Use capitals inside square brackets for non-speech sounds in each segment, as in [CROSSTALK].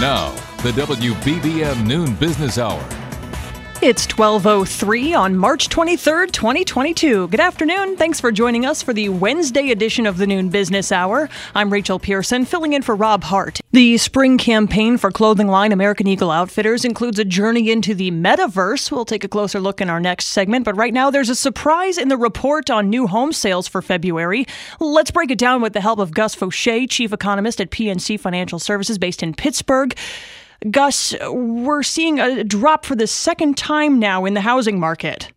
Now, the WBBM Noon Business Hour. It's 1203 on March 23rd, 2022. Good afternoon. Thanks for joining us for the Wednesday edition of the Noon Business Hour. I'm Rachel Pearson, filling in for Rob Hart. The spring campaign for clothing line American Eagle Outfitters includes a journey into the metaverse. We'll take a closer look in our next segment, but right now there's a surprise in the report on new home sales for February. Let's break it down with the help of Gus Faucher, chief economist at PNC Financial Services based in Pittsburgh. Gus, we're seeing a drop for the second time now in the housing market.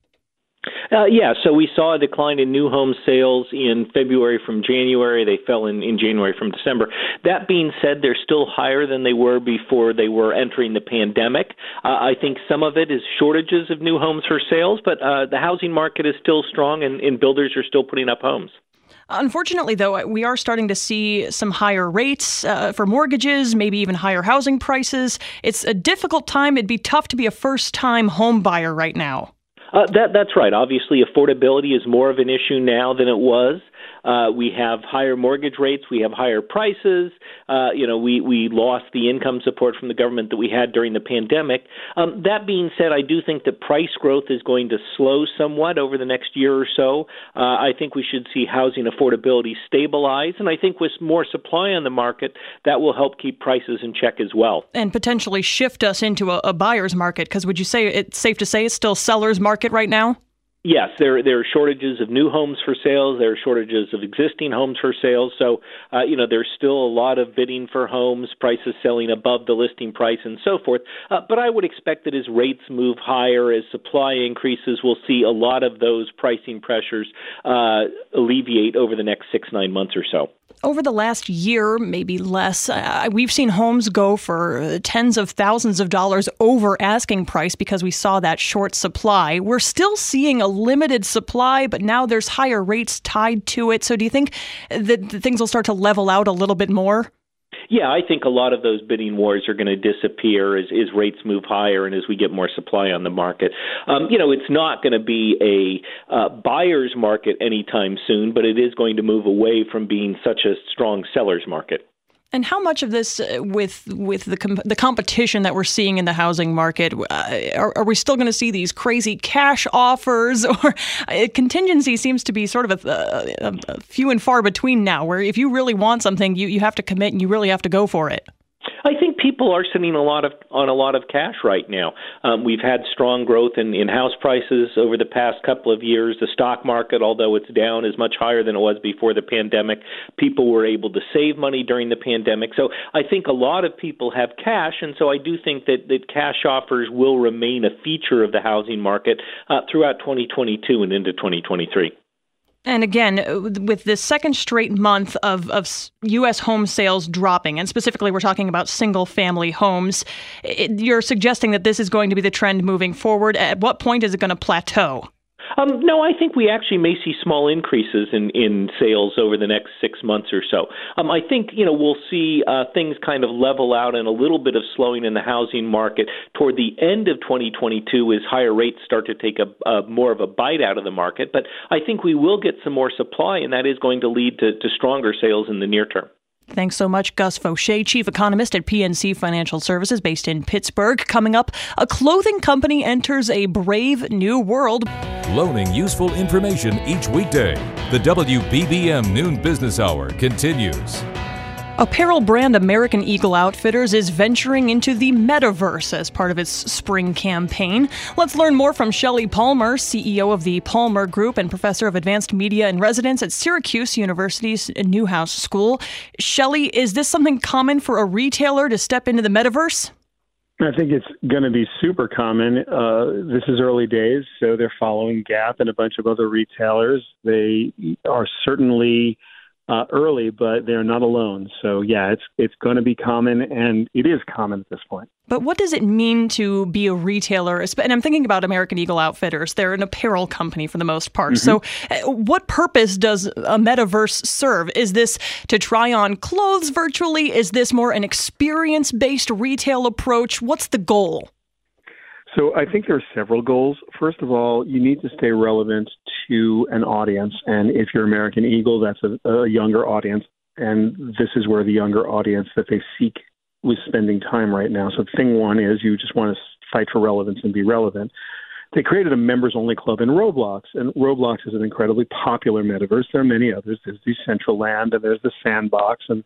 Uh, yeah, so we saw a decline in new home sales in February from January. They fell in, in January from December. That being said, they're still higher than they were before they were entering the pandemic. Uh, I think some of it is shortages of new homes for sales, but uh, the housing market is still strong and, and builders are still putting up homes. Unfortunately, though, we are starting to see some higher rates uh, for mortgages, maybe even higher housing prices. It's a difficult time. It'd be tough to be a first time home buyer right now. Uh, that, that's right. Obviously, affordability is more of an issue now than it was. Uh, we have higher mortgage rates. We have higher prices. Uh, you know, we we lost the income support from the government that we had during the pandemic. Um, that being said, I do think that price growth is going to slow somewhat over the next year or so. Uh, I think we should see housing affordability stabilize, and I think with more supply on the market, that will help keep prices in check as well, and potentially shift us into a, a buyer's market. Because would you say it's safe to say it's still seller's market right now? Yes, there there are shortages of new homes for sales. There are shortages of existing homes for sales. So, uh, you know, there's still a lot of bidding for homes, prices selling above the listing price, and so forth. Uh, but I would expect that as rates move higher, as supply increases, we'll see a lot of those pricing pressures uh, alleviate over the next six nine months or so over the last year, maybe less, uh, we've seen homes go for uh, tens of thousands of dollars over asking price because we saw that short supply. We're still seeing a limited supply, but now there's higher rates tied to it. So do you think that things will start to level out a little bit more? Yeah, I think a lot of those bidding wars are going to disappear as, as rates move higher and as we get more supply on the market. Um, you know, it's not going to be a uh, buyer's market anytime soon, but it is going to move away from being such a strong seller's market. And how much of this, uh, with with the com- the competition that we're seeing in the housing market, uh, are, are, we still going to see these crazy cash offers, [LAUGHS] or uh, contingency seems to be sort of a, a, a few and far between now? Where if you really want something, you you have to commit and you really have to go for it. People are sitting a lot of on a lot of cash right now. Um, we've had strong growth in, in house prices over the past couple of years. The stock market, although it's down, is much higher than it was before the pandemic. People were able to save money during the pandemic, so I think a lot of people have cash, and so I do think that that cash offers will remain a feature of the housing market uh, throughout 2022 and into 2023. And again, uh, with this second straight month of, of U.S. home sales dropping, and specifically we're talking about single family homes, it, you're suggesting that this is going to be the trend moving forward. At what point is it going to plateau? Um, no, I think we actually may see small increases in, in sales over the next six months or so. Um, I think you know we'll see uh, things kind of level out and a little bit of slowing in the housing market toward the end of 2022 as higher rates start to take a, a more of a bite out of the market. But I think we will get some more supply, and that is going to lead to, to stronger sales in the near term. Thanks so much, Gus Faucher, Chief Economist at PNC Financial Services based in Pittsburgh. Coming up, a clothing company enters a brave new world. Loaning useful information each weekday. The WBBM Noon Business Hour continues. Apparel brand American Eagle Outfitters is venturing into the metaverse as part of its spring campaign. Let's learn more from Shelley Palmer, CEO of the Palmer Group and professor of advanced media and residence at Syracuse University's Newhouse School. Shelley, is this something common for a retailer to step into the metaverse? I think it's going to be super common. Uh, this is early days, so they're following Gap and a bunch of other retailers. They are certainly uh, early, but they're not alone. So yeah, it's it's going to be common, and it is common at this point. But what does it mean to be a retailer? And I'm thinking about American Eagle Outfitters. They're an apparel company for the most part. Mm-hmm. So, uh, what purpose does a metaverse serve? Is this to try on clothes virtually? Is this more an experience based retail approach? What's the goal? So I think there are several goals. First of all, you need to stay relevant to an audience, and if you're American Eagle, that's a, a younger audience, and this is where the younger audience that they seek was spending time right now. So thing one is you just want to fight for relevance and be relevant. They created a members only club in Roblox, and Roblox is an incredibly popular metaverse. There are many others. There's Decentraland, and there's the Sandbox, and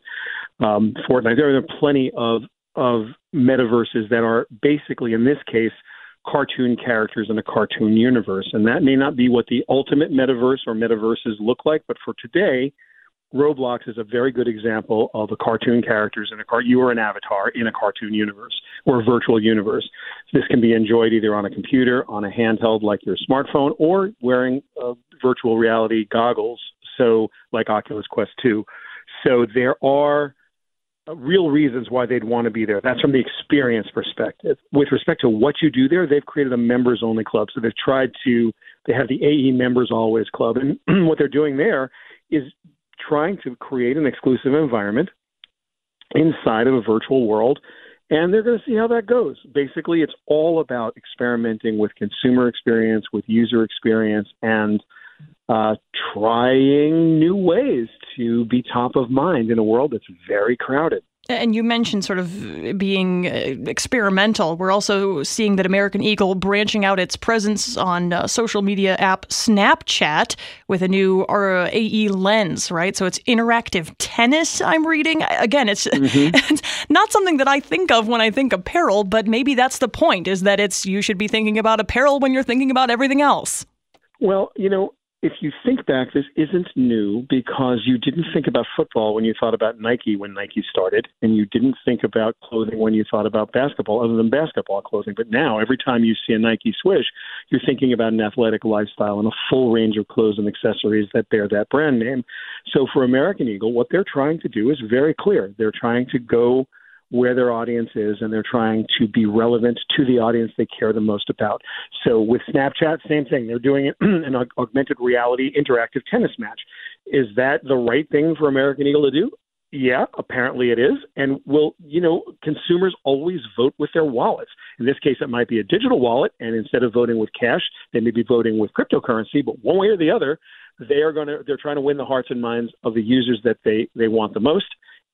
um, Fortnite. There are plenty of of metaverses that are basically, in this case, cartoon characters in a cartoon universe. And that may not be what the ultimate metaverse or metaverses look like, but for today, Roblox is a very good example of a cartoon characters in a car. You are an avatar in a cartoon universe or a virtual universe. This can be enjoyed either on a computer, on a handheld like your smartphone, or wearing uh, virtual reality goggles. So, like Oculus Quest 2. So there are real reasons why they'd want to be there. That's from the experience perspective. With respect to what you do there, they've created a members only club. So they've tried to, they have the AE members always club. And [CLEARS THROAT] what they're doing there is trying to create an exclusive environment inside of a virtual world. And they're going to see how that goes. Basically, it's all about experimenting with consumer experience, with user experience, and uh, trying new ways to be top of mind in a world that's very crowded. And you mentioned sort of being uh, experimental. We're also seeing that American Eagle branching out its presence on uh, social media app Snapchat with a new uh, AE lens, right? So it's interactive tennis, I'm reading. Again, it's, mm-hmm. [LAUGHS] it's not something that I think of when I think apparel, but maybe that's the point is that it's you should be thinking about apparel when you're thinking about everything else. Well, you know, if you think back, this isn't new because you didn't think about football when you thought about Nike when Nike started, and you didn't think about clothing when you thought about basketball, other than basketball clothing. But now, every time you see a Nike swish, you're thinking about an athletic lifestyle and a full range of clothes and accessories that bear that brand name. So for American Eagle, what they're trying to do is very clear. They're trying to go where their audience is and they're trying to be relevant to the audience they care the most about. So with Snapchat, same thing. They're doing [CLEARS THROAT] an augmented reality interactive tennis match. Is that the right thing for American Eagle to do? Yeah, apparently it is. And will, you know, consumers always vote with their wallets. In this case, it might be a digital wallet, and instead of voting with cash, they may be voting with cryptocurrency. But one way or the other, they are going to, they're trying to win the hearts and minds of the users that they, they want the most.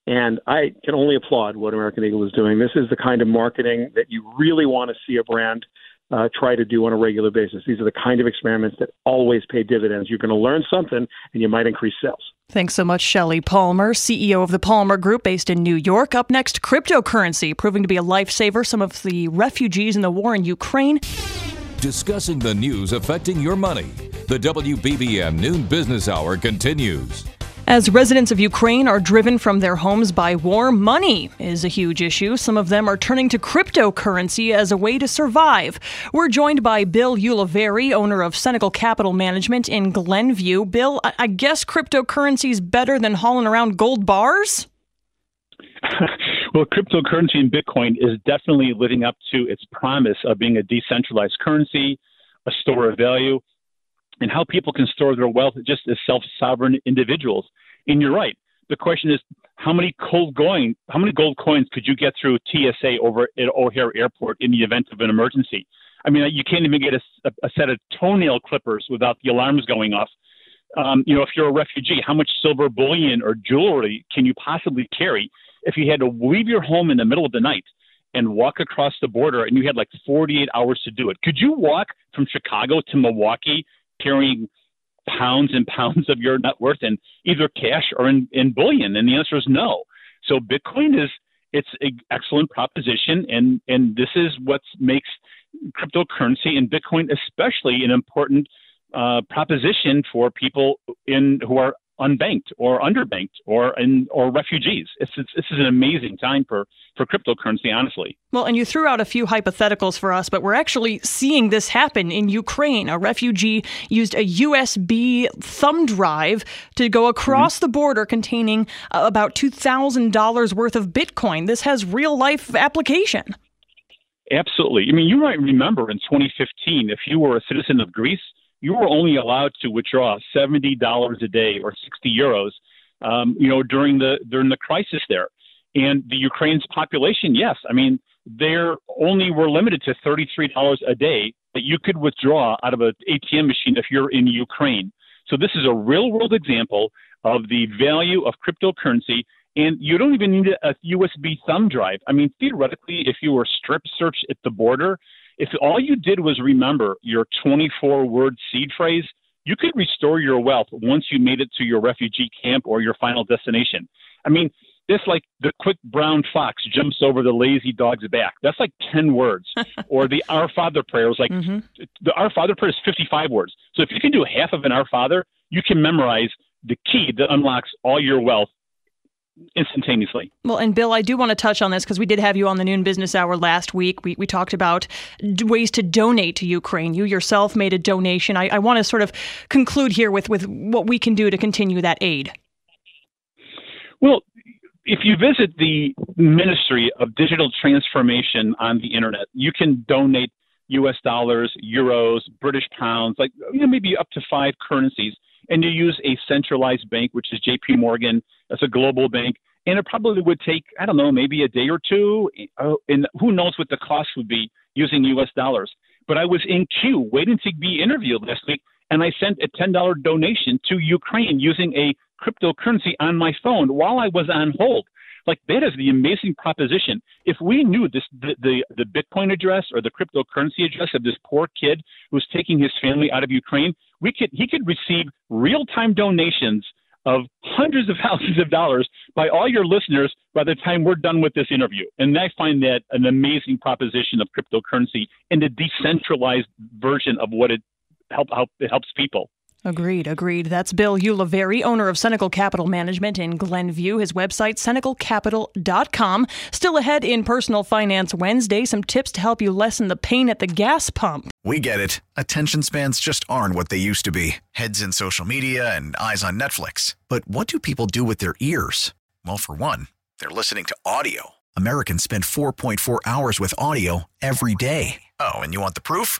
And I can only applaud what American Eagle is doing. This is the kind of marketing that you really want to see a brand uh, try to do on a regular basis. These are the kind of experiments that always pay dividends. You're going to learn something and you might increase sales. Thanks so much, Shelley Palmer, CEO of the Palmer Group based in New York. Up next, cryptocurrency proving to be a lifesaver. Some of the refugees in the war in Ukraine. Discussing the news affecting your money. The WBBM Noon Business Hour continues. As residents of Ukraine are driven from their homes by war, money is a huge issue. Some of them are turning to cryptocurrency as a way to survive. We're joined by Bill Ulivieri, owner of Senecal Capital Management in Glenview. Bill, I guess cryptocurrency is better than hauling around gold bars? [LAUGHS] well, cryptocurrency and Bitcoin is definitely living up to its promise of being a decentralized currency, a store of value, and how people can store their wealth just as self-sovereign individuals. And you're right. The question is, how many gold coins, how many gold coins could you get through TSA over at O'Hare Airport in the event of an emergency? I mean, you can't even get a, a set of toenail clippers without the alarms going off. Um, you know, if you're a refugee, how much silver bullion or jewelry can you possibly carry if you had to leave your home in the middle of the night and walk across the border and you had like 48 hours to do it? Could you walk from Chicago to Milwaukee carrying pounds and [LAUGHS] pounds of your net worth in either cash or in, in bullion? And the answer is no. So Bitcoin is it's an excellent proposition, and and this is what makes cryptocurrency and Bitcoin especially an important uh, proposition for people in who are unbanked or underbanked or in, or refugees. It's, it's, this is an amazing time for, for cryptocurrency, honestly. Well, and you threw out a few hypotheticals for us, but we're actually seeing this happen in Ukraine. A refugee used a USB thumb drive to go across mm-hmm. the border containing uh, about $2,000 worth of Bitcoin. This has real life application. Absolutely. I mean, you might remember in 2015, if you were a citizen of Greece, you were only allowed to withdraw seventy dollars a day or sixty euros, um, you know, during the during the crisis there. And the Ukraine's population, yes, I mean, there only were limited to thirty three dollars a day that you could withdraw out of an ATM machine if you're in Ukraine. So this is a real world example of the value of cryptocurrency. And you don't even need a USB thumb drive. I mean, theoretically, if you were strip searched at the border, if all you did was remember your 24 word seed phrase, you could restore your wealth once you made it to your refugee camp or your final destination. I mean, this like the quick brown fox jumps over the lazy dog's back. That's like 10 words. [LAUGHS] or the Our Father prayer was like, mm-hmm. the Our Father prayer is 55 words. So if you can do half of an Our Father, you can memorize the key that unlocks all your wealth instantaneously. Well, and Bill, I do want to touch on this because we did have you on the Noon Business Hour last week. We, we talked about ways to donate to Ukraine. You yourself made a donation. I, I want to sort of conclude here with, with what we can do to continue that aid. Well, if you visit the Ministry of Digital Transformation on the internet, you can donate US dollars, euros, British pounds, like you know, maybe up to five currencies and you use a centralized bank, which is JP Morgan, that's a global bank, and it probably would take, I don't know, maybe a day or two, uh, and who knows what the cost would be using US dollars. But I was in queue waiting to be interviewed last week, and I sent a $10 donation to Ukraine using a cryptocurrency on my phone while I was on hold. Like that is the amazing proposition. If we knew this, the, the, the Bitcoin address or the cryptocurrency address of this poor kid who's taking his family out of Ukraine, we could he could receive real time donations of hundreds of [LAUGHS] thousands of dollars by all your listeners by the time we're done with this interview. And I find that an amazing proposition of cryptocurrency and a decentralized version of what it help, help it helps people. Agreed, agreed. That's Bill Ulivieri, owner of Senecal Capital Management in Glenview. His website, senecalcapital.com. Still ahead in Personal Finance Wednesday, some tips to help you lessen the pain at the gas pump. We get it. Attention spans just aren't what they used to be heads in social media and eyes on Netflix. But what do people do with their ears? Well, for one, they're listening to audio. Americans spend 4.4 hours with audio every day. Oh, and you want the proof?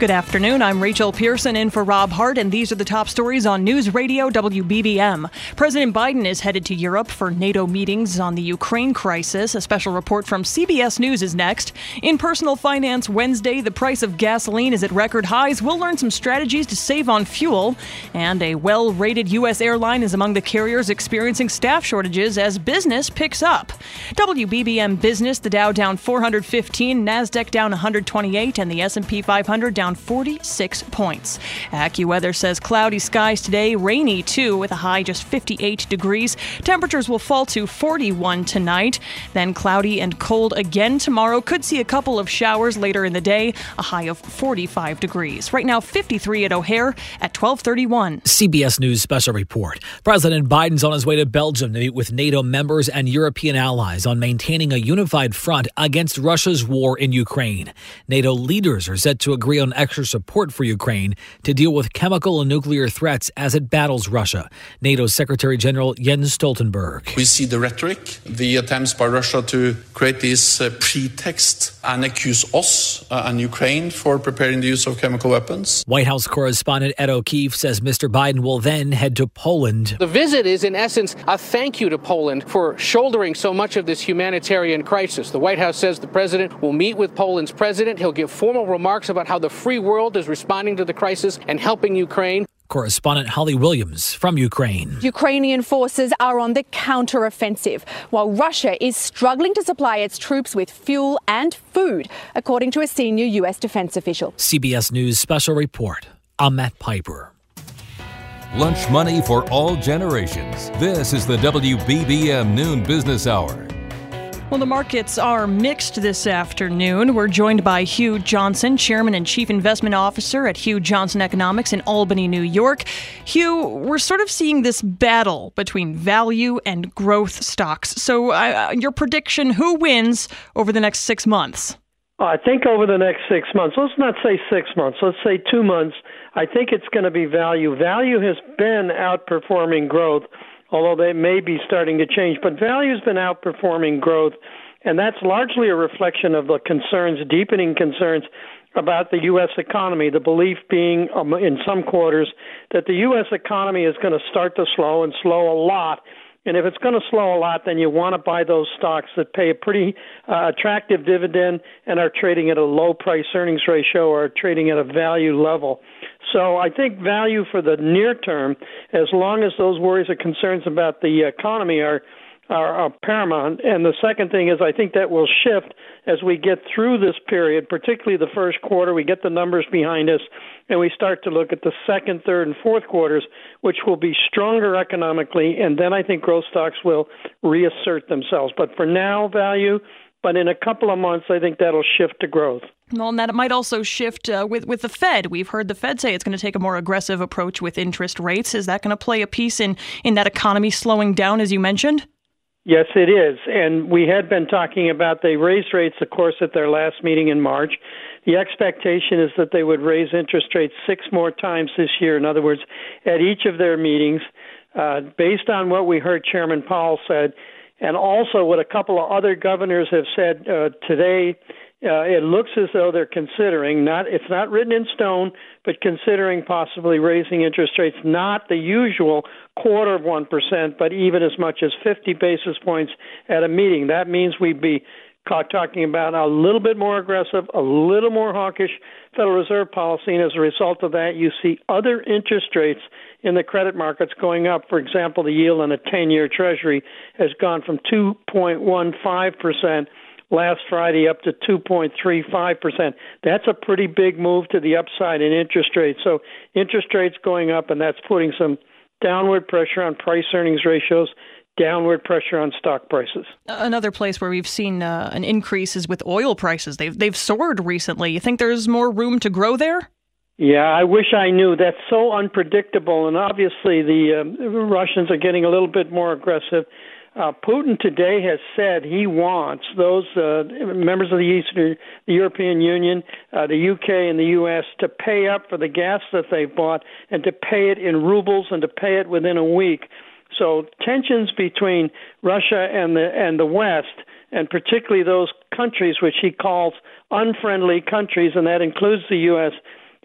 Good afternoon. I'm Rachel Pearson in for Rob Hart, and these are the top stories on News Radio WBBM. President Biden is headed to Europe for NATO meetings on the Ukraine crisis. A special report from CBS News is next. In Personal Finance Wednesday, the price of gasoline is at record highs. We'll learn some strategies to save on fuel. And a well rated U.S. airline is among the carriers experiencing staff shortages as business picks up. WBBM Business, the Dow down 415, NASDAQ down 128, and the S&P 500 down down 46 points. AccuWeather says cloudy skies today, rainy too, with a high just 58 degrees. Temperatures will fall to 41 tonight, then cloudy and cold again tomorrow. Could see a couple of showers later in the day, a high of 45 degrees. Right now, 53 at O'Hare at 1231. CBS News special report. President Biden's on his way to Belgium to meet with NATO members and European allies on maintaining a unified front against Russia's war in Ukraine. NATO leaders are set to agree on extra support for Ukraine to deal with chemical and nuclear threats as it battles Russia. NATO Secretary General Jens Stoltenberg. We see the rhetoric, the attempts by Russia to create this uh, pretext and accuse us uh, and Ukraine for preparing the use of chemical weapons. White House correspondent Ed O'Keefe says Mr. Biden will then head to Poland. The visit is, in essence, a thank you to Poland for shouldering so much of this humanitarian crisis. The White House says the president will meet with Poland's president. He'll give formal remarks about how the free world is responding to the crisis and helping Ukraine. correspondent Holly Williams from Ukraine. Ukrainian forces are on the counteroffensive, while Russia is struggling to supply its troops with fuel and food, according to a senior U.S. defense official. CBS News special report. I'm Matt Piper. Lunch money for all generations. This is the WBBM Noon Business Hour. Well, the markets are mixed this afternoon. We're joined by Hugh Johnson, Chairman and Chief Investment Officer at Hugh Johnson Economics in Albany, New York. Hugh, we're sort of seeing this battle between value and growth stocks. So, uh, your prediction who wins over the next six months? I think over the next six months, let's not say six months, let's say two months, I think it's going to be value. Value has been outperforming growth, although they may be starting to change, but value's been outperforming growth, and that's largely a reflection of the concerns, deepening concerns about the U.S. economy. The belief being um, in some quarters that the U.S. economy is going to start to slow and slow a lot and if it's going to slow a lot, then you want to buy those stocks that pay a pretty uh, attractive dividend and are trading at a low price earnings ratio or trading at a value level. So I think value for the near term, as long as those worries or concerns about the economy are are, are paramount. And the second thing is, I think that will shift as we get through this period, particularly the first quarter. We get the numbers behind us, and we start to look at the second, third, and fourth quarters, which will be stronger economically. And then I think growth stocks will reassert themselves. But for now, value. But in a couple of months, I think that'll shift to growth. Well, and that might also shift uh, with with the Fed. We've heard the Fed say it's going to take a more aggressive approach with interest rates. Is that going to play a piece in in that economy slowing down, as you mentioned? Yes, it is. And we had been talking about they raised rates, of course, at their last meeting in March. The expectation is that they would raise interest rates six more times this year. In other words, at each of their meetings, uh, based on what we heard Chairman Powell said, and also what a couple of other governors have said uh, today uh, it looks as though they're considering not it's not written in stone, but considering possibly raising interest rates not the usual quarter of one percent, but even as much as 50 basis points at a meeting. That means we'd be talking about a little bit more aggressive, a little more hawkish Federal Reserve policy, and as a result of that, you see other interest rates in the credit markets going up. For example, the yield on a 10-year Treasury has gone from 2.15 percent last Friday up to 2.35%. That's a pretty big move to the upside in interest rates. So interest rates going up, and that's putting some downward pressure on price earnings ratios. Downward pressure on stock prices. Another place where we've seen uh, an increase is with oil prices. They've they've soared recently. You think there's more room to grow there? Yeah, I wish I knew. That's so unpredictable, and obviously the uh, Russians are getting a little bit more aggressive. Uh, Putin today has said he wants those uh, members of the Eastern, the European Union, uh, the UK, and the US to pay up for the gas that they've bought and to pay it in rubles and to pay it within a week. So tensions between Russia and the and the West, and particularly those countries which he calls unfriendly countries, and that includes the U.S.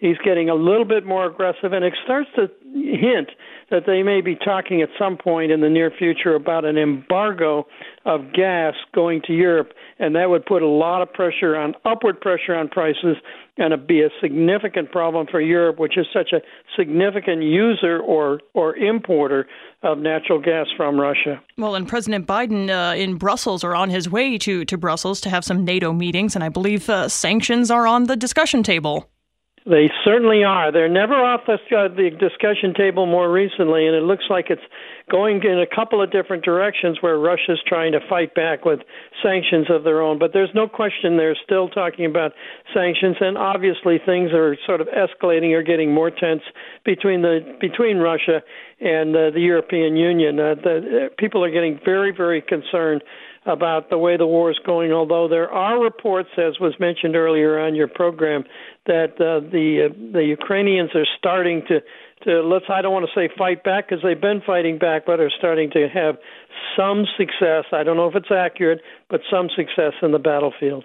He's getting a little bit more aggressive, and it starts to hint that they may be talking at some point in the near future about an embargo of gas going to Europe, and that would put a lot of pressure on upward pressure on prices and it'd be a significant problem for Europe, which is such a significant user or or importer of natural gas from Russia. Well, and President Biden uh, in Brussels or on his way to to Brussels to have some NATO meetings, and I believe uh, sanctions are on the discussion table. They certainly are. They're never off the, uh, the discussion table more recently, and it looks like it's going in a couple of different directions where Russia's trying to fight back with sanctions of their own. But there's no question they're still talking about sanctions, and obviously things are sort of escalating or getting more tense between the between Russia and uh, the European Union. Uh, the, uh, people are getting very, very concerned about the way the war is going, although there are reports, as was mentioned earlier on your program, that uh, the uh, the Ukrainians are starting to to let's I don't want to say fight back because they've been fighting back, but are starting to have some success. I don't know if it's accurate, but some success in the battlefield.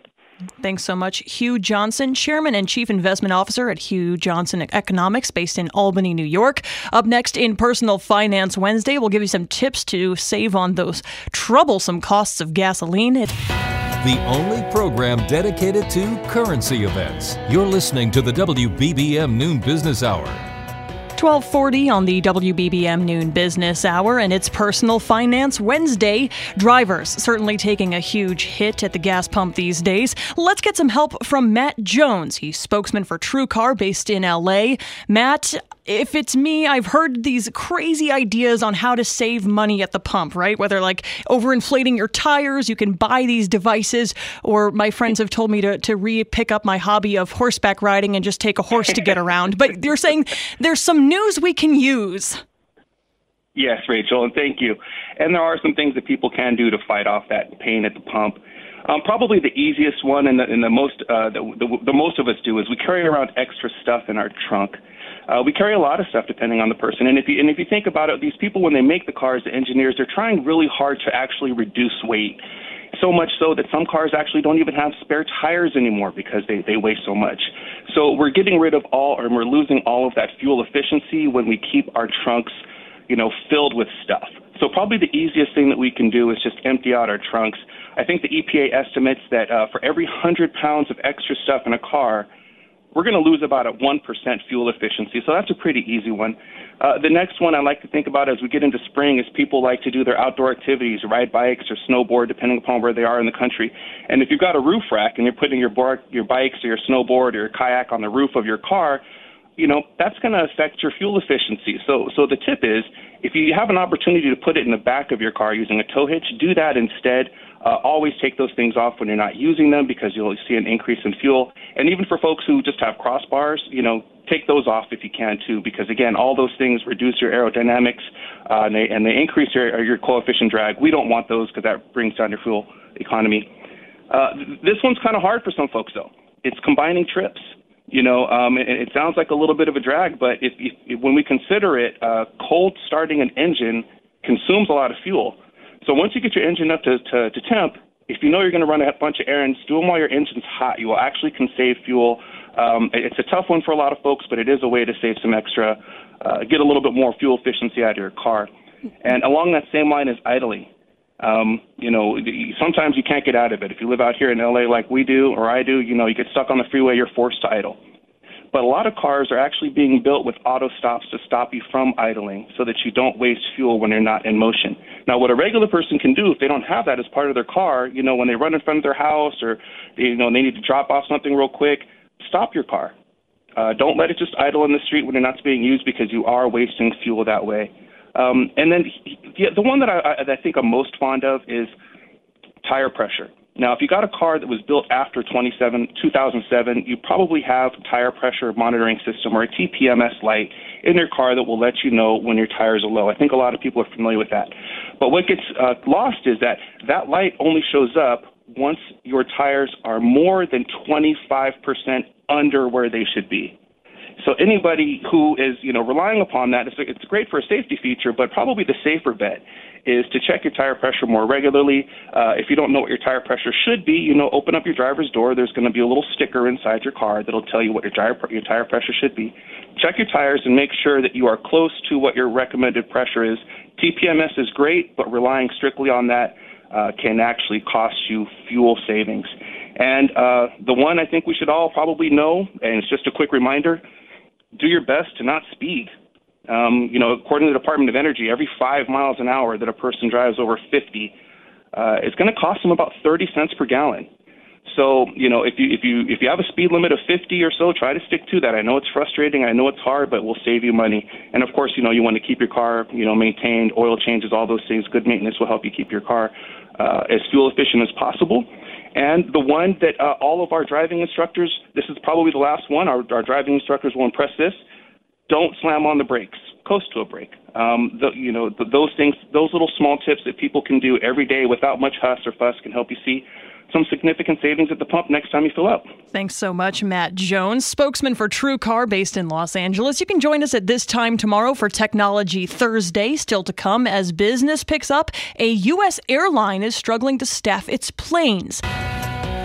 Thanks so much. Hugh Johnson, Chairman and Chief Investment Officer at Hugh Johnson Economics, based in Albany, New York. Up next in Personal Finance Wednesday, we'll give you some tips to save on those troublesome costs of gasoline. It- the only program dedicated to currency events. You're listening to the WBBM Noon Business Hour. 1240 on the WBBM Noon Business Hour, and it's Personal Finance Wednesday. Drivers certainly taking a huge hit at the gas pump these days. Let's get some help from Matt Jones. He's spokesman for TrueCar based in LA. Matt, if it's me, I've heard these crazy ideas on how to save money at the pump, right? Whether like overinflating your tires, you can buy these devices, or my friends have told me to, to re pick up my hobby of horseback riding and just take a horse to get around. But you're saying there's some news we can use. Yes, Rachel, and thank you. And there are some things that people can do to fight off that pain at the pump. Um, probably the easiest one and the, and the most uh, the, the, the most of us do is we carry around extra stuff in our trunk. Uh, we carry a lot of stuff depending on the person. And if you and if you think about it, these people when they make the cars, the engineers, they're trying really hard to actually reduce weight. So much so that some cars actually don't even have spare tires anymore because they, they weigh so much. So we're getting rid of all, or we're losing all of that fuel efficiency when we keep our trunks, you know, filled with stuff. So probably the easiest thing that we can do is just empty out our trunks. I think the EPA estimates that uh, for every 100 pounds of extra stuff in a car, we're going to lose about a 1% fuel efficiency. So that's a pretty easy one. Uh, the next one I like to think about as we get into spring is people like to do their outdoor activities, ride bikes or snowboard, depending upon where they are in the country. And if you've got a roof rack and you're putting your, board, your bikes or your snowboard or your kayak on the roof of your car, you know that's going to affect your fuel efficiency. So, so the tip is, if you have an opportunity to put it in the back of your car using a tow hitch, do that instead. Uh, always take those things off when you're not using them because you'll see an increase in fuel. And even for folks who just have crossbars, you know, take those off if you can too, because again, all those things reduce your aerodynamics uh, and, they, and they increase your, your coefficient drag. We don't want those because that brings down your fuel economy. Uh, this one's kind of hard for some folks though. It's combining trips. You know, um, it, it sounds like a little bit of a drag, but if, if when we consider it, uh, cold starting an engine consumes a lot of fuel. So once you get your engine up to, to, to temp, if you know you're going to run a bunch of errands, do them while your engine's hot. You will actually can save fuel. Um, it's a tough one for a lot of folks, but it is a way to save some extra, uh, get a little bit more fuel efficiency out of your car. And along that same line is idling. Um, you know, sometimes you can't get out of it. If you live out here in LA like we do or I do, you know, you get stuck on the freeway, you're forced to idle. But a lot of cars are actually being built with auto stops to stop you from idling so that you don't waste fuel when you're not in motion. Now, what a regular person can do if they don't have that as part of their car, you know, when they run in front of their house or, you know, they need to drop off something real quick, stop your car. Uh, don't let it just idle in the street when it's not being used because you are wasting fuel that way. Um, and then the, the one that I, I, that I think I'm most fond of is tire pressure. Now, if you got a car that was built after 27, 2007, you probably have a tire pressure monitoring system or a TPMS light in your car that will let you know when your tires are low. I think a lot of people are familiar with that. But what gets uh, lost is that that light only shows up once your tires are more than 25% under where they should be. So anybody who is, you know, relying upon that, it's, it's great for a safety feature, but probably the safer bet is to check your tire pressure more regularly. Uh, if you don't know what your tire pressure should be, you know, open up your driver's door. There's going to be a little sticker inside your car that'll tell you what your tire your tire pressure should be. Check your tires and make sure that you are close to what your recommended pressure is. TPMS is great, but relying strictly on that uh, can actually cost you fuel savings. And uh, the one I think we should all probably know, and it's just a quick reminder do your best to not speed. Um, you know, according to the Department of Energy, every five miles an hour that a person drives over 50, uh, it's going to cost them about 30 cents per gallon. So, you know, if you if you if you have a speed limit of 50 or so, try to stick to that. I know it's frustrating, I know it's hard, but it will save you money. And of course, you know, you want to keep your car, you know, maintained, oil changes, all those things. Good maintenance will help you keep your car uh, as fuel efficient as possible. And the one that uh, all of our driving instructors, this is probably the last one, our, our driving instructors will impress this. Don't slam on the brakes. Coast to a brake. Um, the, you know, the, those things, those little small tips that people can do every day without much fuss or fuss can help you see some significant savings at the pump next time you fill up. Thanks so much, Matt Jones, spokesman for TrueCar based in Los Angeles. You can join us at this time tomorrow for Technology Thursday. Still to come as business picks up, a U.S. airline is struggling to staff its planes.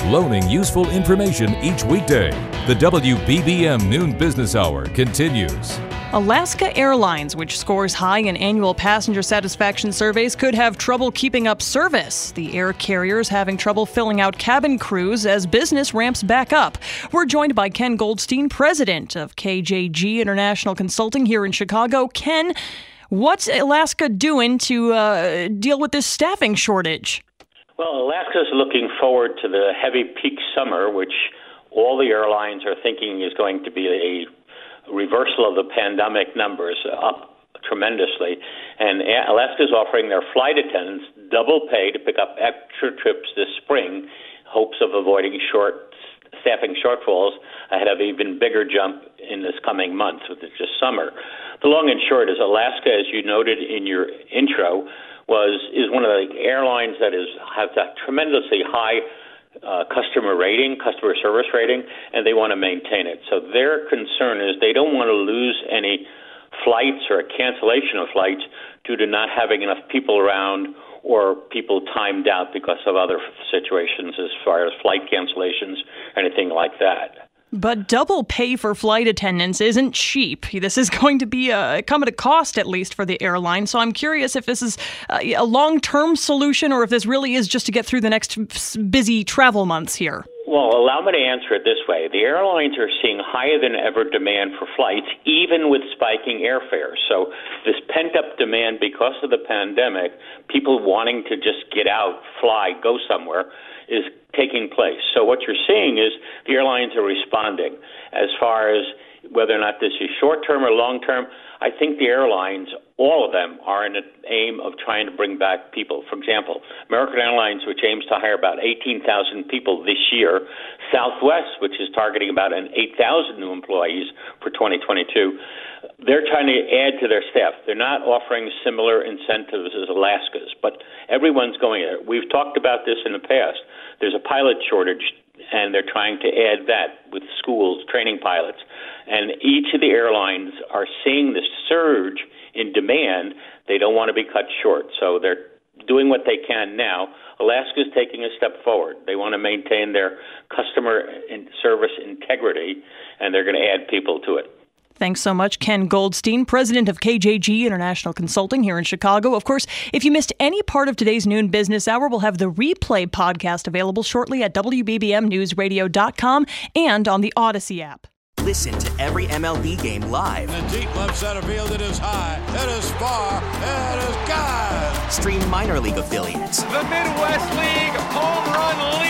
Loaning useful information each weekday. The WBBM Noon Business Hour continues. Alaska Airlines, which scores high in annual passenger satisfaction surveys, could have trouble keeping up service. The air carrier is having trouble filling out cabin crews as business ramps back up. We're joined by Ken Goldstein, president of KJG International Consulting here in Chicago. Ken, what's Alaska doing to uh, deal with this staffing shortage? Well, Alaska is looking forward to the heavy peak summer, which all the airlines are thinking is going to be a reversal of the pandemic numbers up tremendously. And Alaska is offering their flight attendants double pay to pick up extra trips this spring, hopes of avoiding short staffing shortfalls ahead of even bigger jump in this coming month, which is just summer. The long and short is Alaska, as you noted in your intro, was is one of the airlines that is has a tremendously high uh, customer rating, customer service rating, and they want to maintain it. So their concern is they don't want to lose any flights or a cancellation of flights due to not having enough people around or people timed out because of other situations as far as flight cancellations, anything like that. But double pay for flight attendants isn't cheap. This is going to be a come at a cost, at least for the airline. So I'm curious if this is uh, a, a long term solution or if this really is just to get through the next busy travel months here. Well, allow me to answer it this way. The airlines are seeing higher than ever demand for flights, even with spiking airfares. So, this pent up demand because of the pandemic, people wanting to just get out, fly, go somewhere, is taking place. So what you're seeing is the airlines are responding. As far as whether or not this is short term or long term, I think the airlines, all of them, are in an aim of trying to bring back people. For example, American Airlines, which aims to hire about 18,000 people this year, Southwest, which is targeting about an 8,000 new employees for 2022, they're trying to add to their staff. They're not offering similar incentives as Alaska's, but everyone's going there. We've talked about this in the past. There's a pilot shortage, and they're trying to add that with schools training pilots. And each of the airlines are seeing the surge in demand. They don't want to be cut short, so they're doing what they can now. Alaska is taking a step forward. They want to maintain their customer service integrity, and they're going to add people to it. Thanks so much, Ken Goldstein, president of KJG International Consulting here in Chicago. Of course, if you missed any part of today's noon business hour, we'll have the replay podcast available shortly at WBBMNewsRadio.com and on the Audacy app. Listen to every MLB game live. In the deep left center field, it is high, it is far, it is God. Stream minor league affiliates. The Midwest League home run leader and